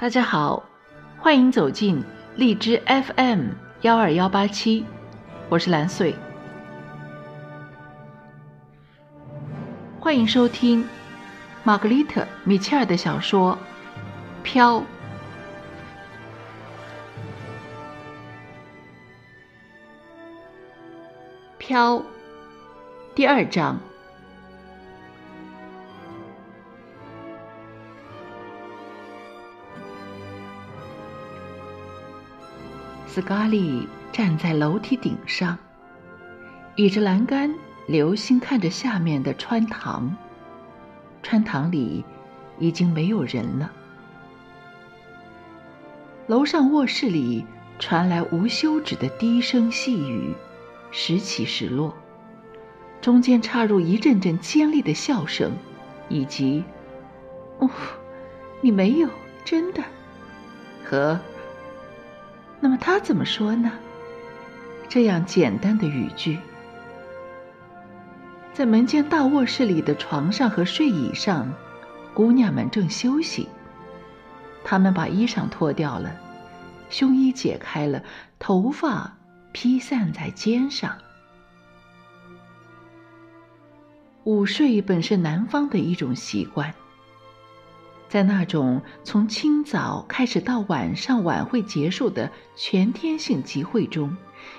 大家好，欢迎走进荔枝 FM 幺二幺八七，我是蓝穗。欢迎收听玛格丽特·米切尔的小说《飘》。飘，第二章。斯卡利站在楼梯顶上，倚着栏杆，留心看着下面的穿堂。穿堂里已经没有人了。楼上卧室里传来无休止的低声细语，时起时落，中间插入一阵阵尖利的笑声，以及“哦，你没有真的”和。那么他怎么说呢？这样简单的语句，在门间大卧室里的床上和睡椅上，姑娘们正休息。她们把衣裳脱掉了，胸衣解开了，头发披散在肩上。午睡本是南方的一种习惯。在那种从清早开始到晚上晚会结束的全天性集会中，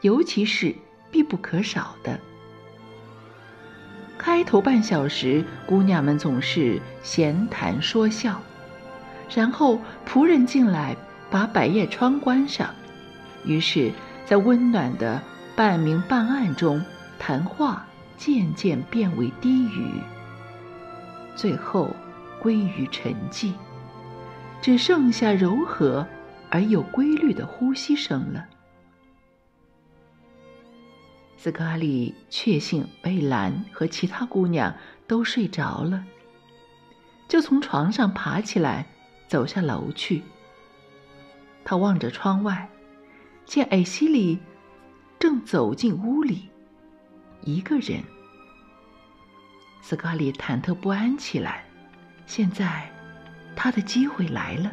尤其是必不可少的。开头半小时，姑娘们总是闲谈说笑，然后仆人进来把百叶窗关上，于是，在温暖的半明半暗中，谈话渐渐变为低语，最后。归于沉寂，只剩下柔和而有规律的呼吸声了。斯卡利确信贝兰和其他姑娘都睡着了，就从床上爬起来，走下楼去。他望着窗外，见艾希里正走进屋里，一个人。斯卡利忐忑不安起来。现在，他的机会来了。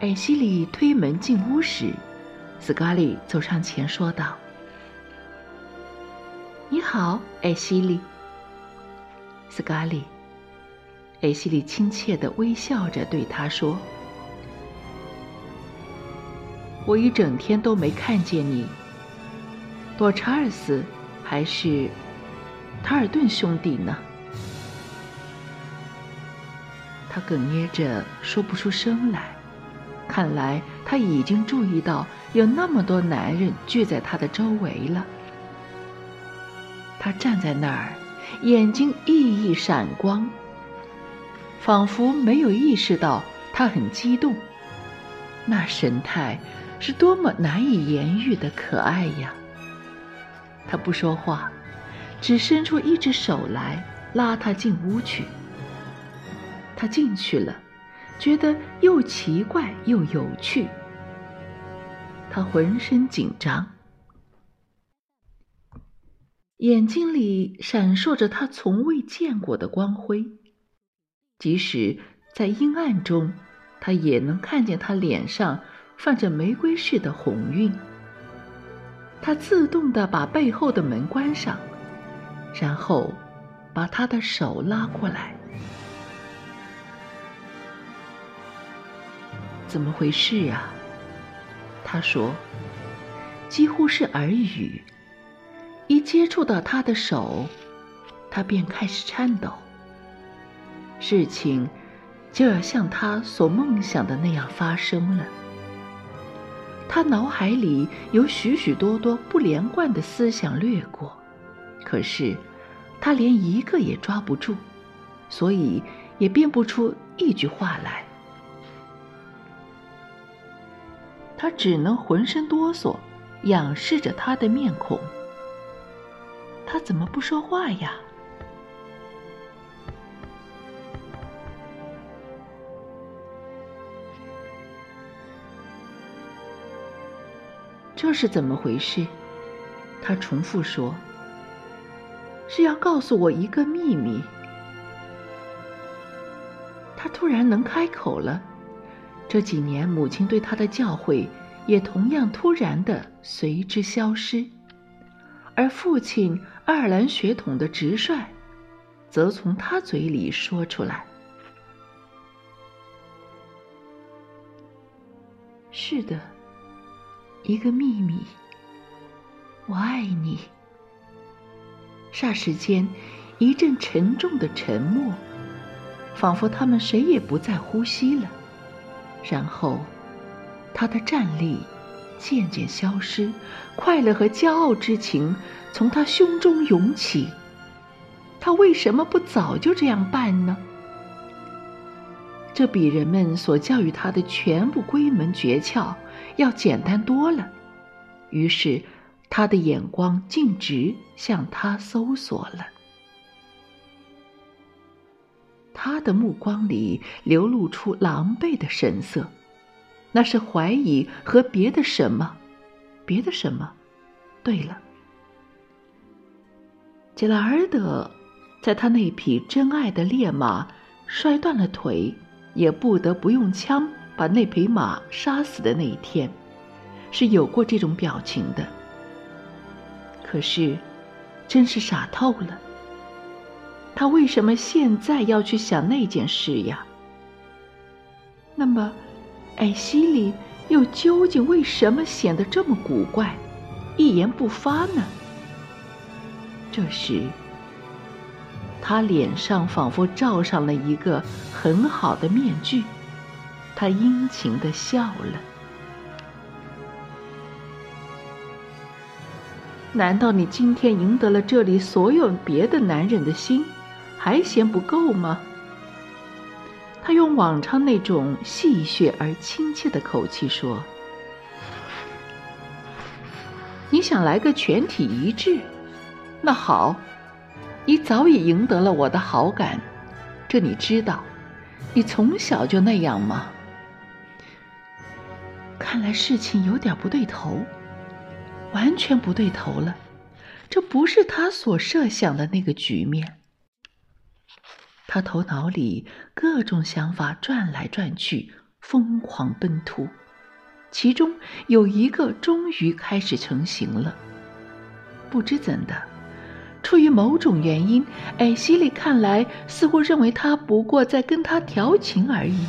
艾希里推门进屋时，斯卡利走上前说道：“你好，艾希里。”斯卡利，艾希里亲切的微笑着对他说：“我一整天都没看见你。多查尔斯还是塔尔顿兄弟呢？”他哽咽着说不出声来，看来他已经注意到有那么多男人聚在他的周围了。他站在那儿，眼睛熠熠闪光，仿佛没有意识到他很激动。那神态是多么难以言喻的可爱呀！他不说话，只伸出一只手来拉他进屋去。他进去了，觉得又奇怪又有趣。他浑身紧张，眼睛里闪烁着他从未见过的光辉，即使在阴暗中，他也能看见他脸上泛着玫瑰似的红晕。他自动的把背后的门关上，然后把他的手拉过来。怎么回事啊？他说，几乎是耳语。一接触到他的手，他便开始颤抖。事情就要像他所梦想的那样发生了。他脑海里有许许多多不连贯的思想掠过，可是他连一个也抓不住，所以也编不出一句话来。他只能浑身哆嗦，仰视着他的面孔。他怎么不说话呀？这是怎么回事？他重复说：“是要告诉我一个秘密。”他突然能开口了。这几年母亲对他的教诲，也同样突然的随之消失，而父亲爱尔兰血统的直率，则从他嘴里说出来：“是的，一个秘密。我爱你。”霎时间，一阵沉重的沉默，仿佛他们谁也不再呼吸了。然后，他的战力渐渐消失，快乐和骄傲之情从他胸中涌起。他为什么不早就这样办呢？这比人们所教育他的全部归门诀窍要简单多了。于是，他的眼光径直向他搜索了。他的目光里流露出狼狈的神色，那是怀疑和别的什么？别的什么？对了，杰拉尔德在他那匹真爱的烈马摔断了腿，也不得不用枪把那匹马杀死的那一天，是有过这种表情的。可是，真是傻透了。他为什么现在要去想那件事呀？那么，艾希里又究竟为什么显得这么古怪，一言不发呢？这时，他脸上仿佛罩上了一个很好的面具，他殷勤的笑了。难道你今天赢得了这里所有别的男人的心？还嫌不够吗？他用往常那种戏谑而亲切的口气说：“你想来个全体一致？那好，你早已赢得了我的好感，这你知道。你从小就那样吗？看来事情有点不对头，完全不对头了。这不是他所设想的那个局面。”他头脑里各种想法转来转去，疯狂奔突，其中有一个终于开始成型了。不知怎的，出于某种原因，艾希利看来似乎认为他不过在跟他调情而已。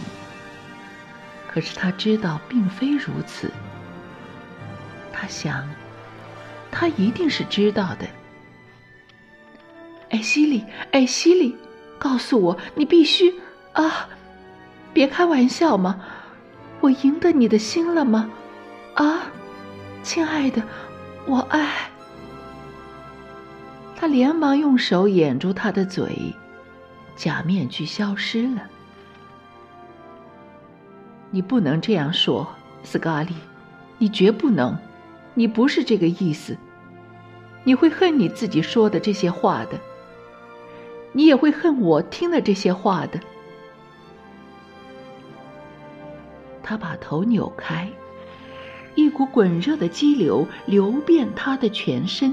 可是他知道并非如此。他想，他一定是知道的。艾希利，艾希利。告诉我，你必须啊！别开玩笑嘛！我赢得你的心了吗？啊，亲爱的，我爱。他连忙用手掩住他的嘴，假面具消失了。你不能这样说，斯卡利，你绝不能，你不是这个意思。你会恨你自己说的这些话的。你也会恨我听了这些话的。他把头扭开，一股滚热的激流流遍他的全身。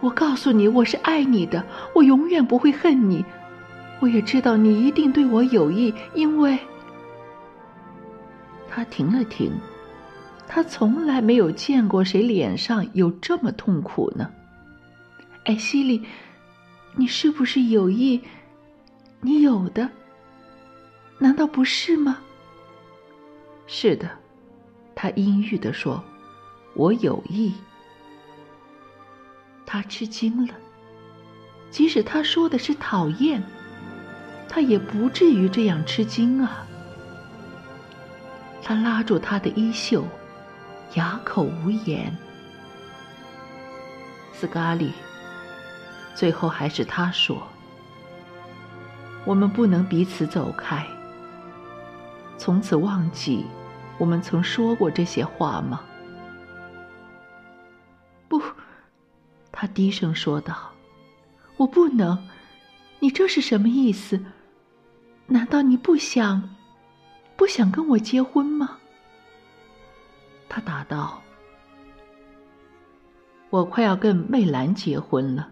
我告诉你，我是爱你的，我永远不会恨你。我也知道你一定对我有意，因为……他停了停，他从来没有见过谁脸上有这么痛苦呢。艾西莉，你是不是有意？你有的，难道不是吗？是的，他阴郁的说：“我有意。”他吃惊了，即使他说的是讨厌，他也不至于这样吃惊啊。他拉住他的衣袖，哑口无言。斯卡里。最后还是他说：“我们不能彼此走开，从此忘记我们曾说过这些话吗？”不，他低声说道：“我不能。你这是什么意思？难道你不想，不想跟我结婚吗？”他答道：“我快要跟媚兰结婚了。”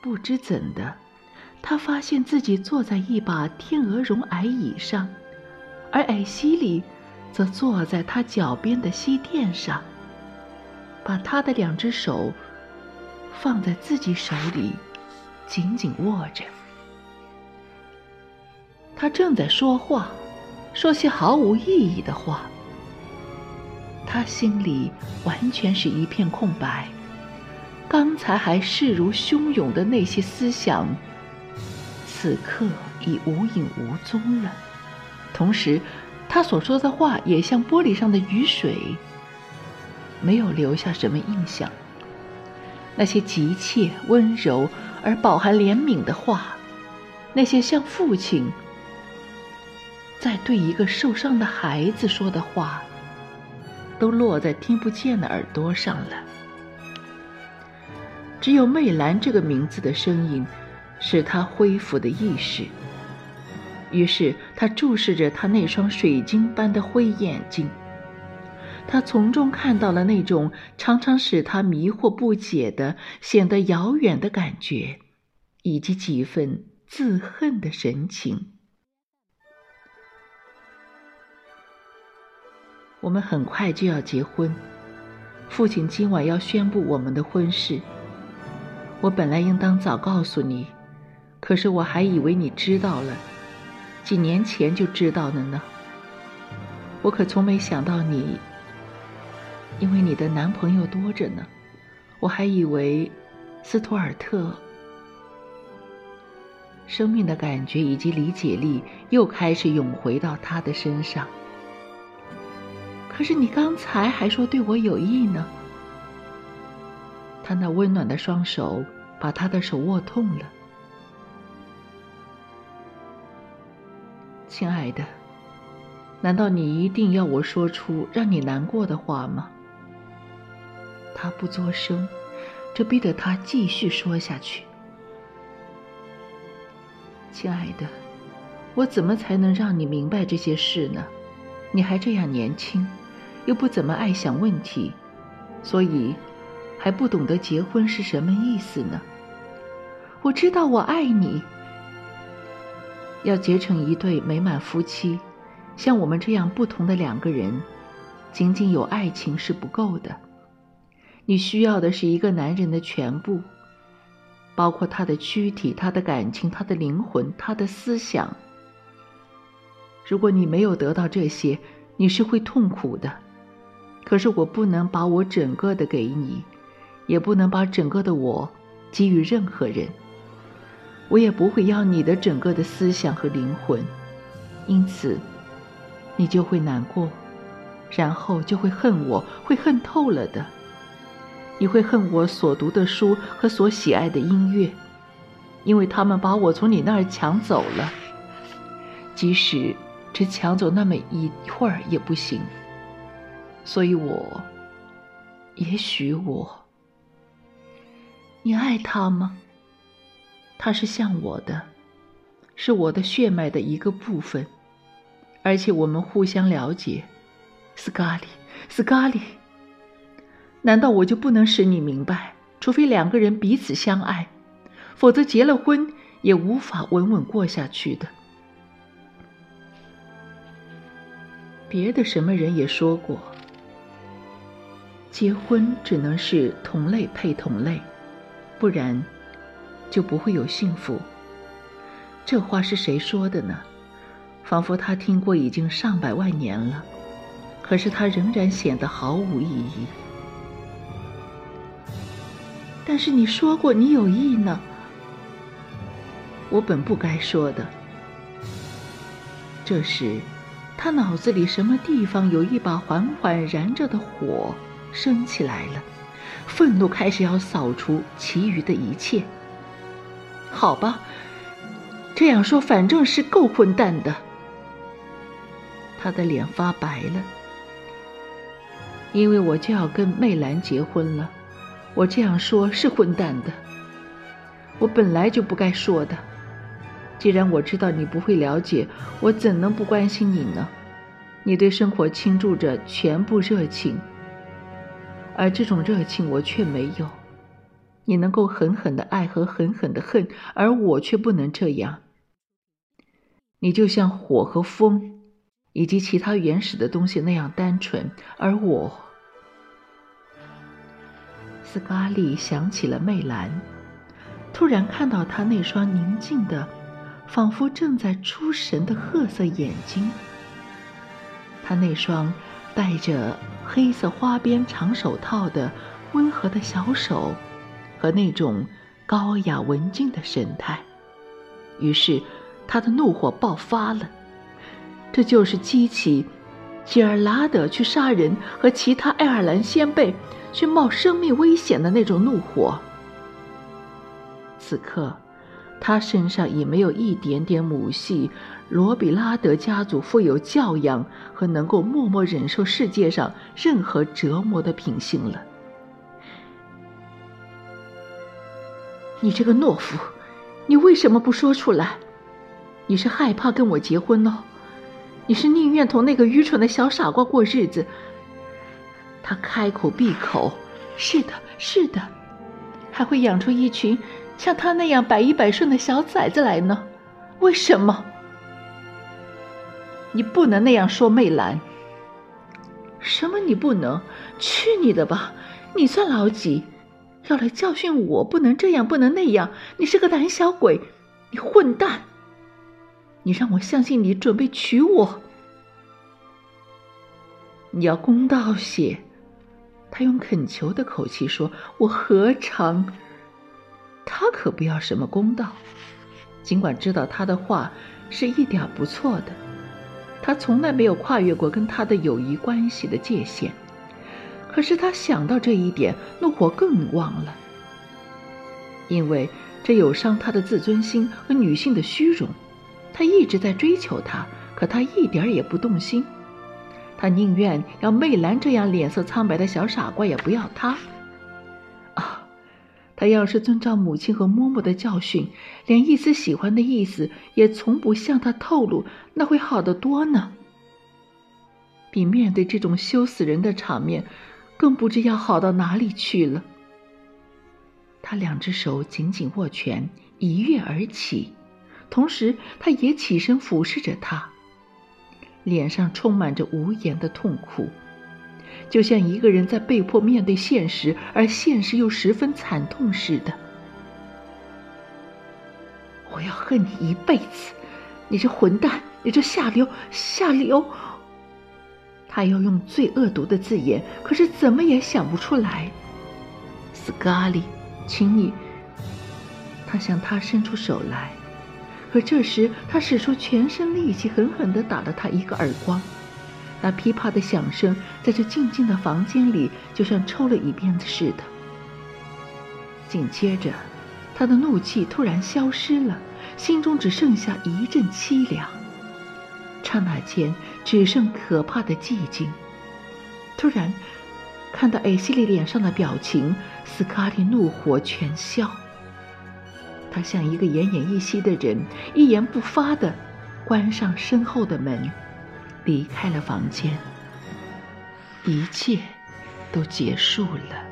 不知怎的，他发现自己坐在一把天鹅绒矮椅上，而矮西里则坐在他脚边的西垫上，把他的两只手放在自己手里，紧紧握着。他正在说话，说些毫无意义的话。他心里完全是一片空白。刚才还势如汹涌的那些思想，此刻已无影无踪了。同时，他所说的话也像玻璃上的雨水，没有留下什么印象。那些急切、温柔而饱含怜悯的话，那些像父亲在对一个受伤的孩子说的话，都落在听不见的耳朵上了。只有魅蓝这个名字的声音，使他恢复的意识。于是他注视着他那双水晶般的灰眼睛，他从中看到了那种常常使他迷惑不解的、显得遥远的感觉，以及几分自恨的神情。我们很快就要结婚，父亲今晚要宣布我们的婚事。我本来应当早告诉你，可是我还以为你知道了，几年前就知道了呢。我可从没想到你，因为你的男朋友多着呢，我还以为斯图尔特生命的感觉以及理解力又开始涌回到他的身上。可是你刚才还说对我有意呢。他那温暖的双手把他的手握痛了，亲爱的，难道你一定要我说出让你难过的话吗？他不作声，这逼得他继续说下去。亲爱的，我怎么才能让你明白这些事呢？你还这样年轻，又不怎么爱想问题，所以。还不懂得结婚是什么意思呢？我知道我爱你，要结成一对美满夫妻，像我们这样不同的两个人，仅仅有爱情是不够的。你需要的是一个男人的全部，包括他的躯体、他的感情、他的灵魂、他的思想。如果你没有得到这些，你是会痛苦的。可是我不能把我整个的给你。也不能把整个的我给予任何人，我也不会要你的整个的思想和灵魂，因此，你就会难过，然后就会恨我，会恨透了的。你会恨我所读的书和所喜爱的音乐，因为他们把我从你那儿抢走了，即使只抢走那么一会儿也不行。所以我，也许我。你爱他吗？他是像我的，是我的血脉的一个部分，而且我们互相了解。斯卡利，斯卡利，难道我就不能使你明白？除非两个人彼此相爱，否则结了婚也无法稳稳过下去的。别的什么人也说过，结婚只能是同类配同类。不然，就不会有幸福。这话是谁说的呢？仿佛他听过已经上百万年了，可是他仍然显得毫无意义。但是你说过你有意呢。我本不该说的。这时，他脑子里什么地方有一把缓缓燃着的火升起来了。愤怒开始要扫除其余的一切。好吧，这样说反正是够混蛋的。他的脸发白了，因为我就要跟媚兰结婚了。我这样说是混蛋的，我本来就不该说的。既然我知道你不会了解，我怎能不关心你呢？你对生活倾注着全部热情。而这种热情我却没有，你能够狠狠的爱和狠狠的恨，而我却不能这样。你就像火和风，以及其他原始的东西那样单纯，而我……斯嘉丽想起了魅兰，突然看到她那双宁静的、仿佛正在出神的褐色眼睛，她那双带着黑色花边长手套的温和的小手。和那种高雅文静的神态，于是他的怒火爆发了。这就是激起吉尔拉德去杀人和其他爱尔兰先辈去冒生命危险的那种怒火。此刻，他身上已没有一点点母系罗比拉德家族富有教养和能够默默忍受世界上任何折磨的品性了。你这个懦夫，你为什么不说出来？你是害怕跟我结婚哦？你是宁愿同那个愚蠢的小傻瓜过日子？他开口闭口，是的，是的，还会养出一群像他那样百依百顺的小崽子来呢？为什么？你不能那样说，媚兰。什么？你不能？去你的吧！你算老几？要来教训我，不能这样，不能那样。你是个胆小鬼，你混蛋！你让我相信你准备娶我。你要公道些。他用恳求的口气说：“我何尝？”他可不要什么公道，尽管知道他的话是一点不错的，他从来没有跨越过跟他的友谊关系的界限。可是他想到这一点，怒火更旺了，因为这有伤他的自尊心和女性的虚荣。他一直在追求她，可她一点也不动心。他宁愿要媚兰这样脸色苍白的小傻瓜，也不要他。他要是遵照母亲和嬷嬷的教训，连一丝喜欢的意思也从不向他透露，那会好得多呢。比面对这种羞死人的场面。更不知要好到哪里去了。他两只手紧紧握拳，一跃而起，同时他也起身俯视着他，脸上充满着无言的痛苦，就像一个人在被迫面对现实，而现实又十分惨痛似的。我要恨你一辈子，你这混蛋，你这下流，下流！他要用最恶毒的字眼，可是怎么也想不出来。斯嘉丽，请你。他向他伸出手来，可这时他使出全身力气，狠狠地打了他一个耳光。那噼啪的响声在这静静的房间里，就像抽了一鞭子似的。紧接着，他的怒气突然消失了，心中只剩下一阵凄凉。刹那间，只剩可怕的寂静。突然，看到艾希莉脸上的表情，斯卡利怒火全消。他像一个奄奄一息的人，一言不发的关上身后的门，离开了房间。一切都结束了。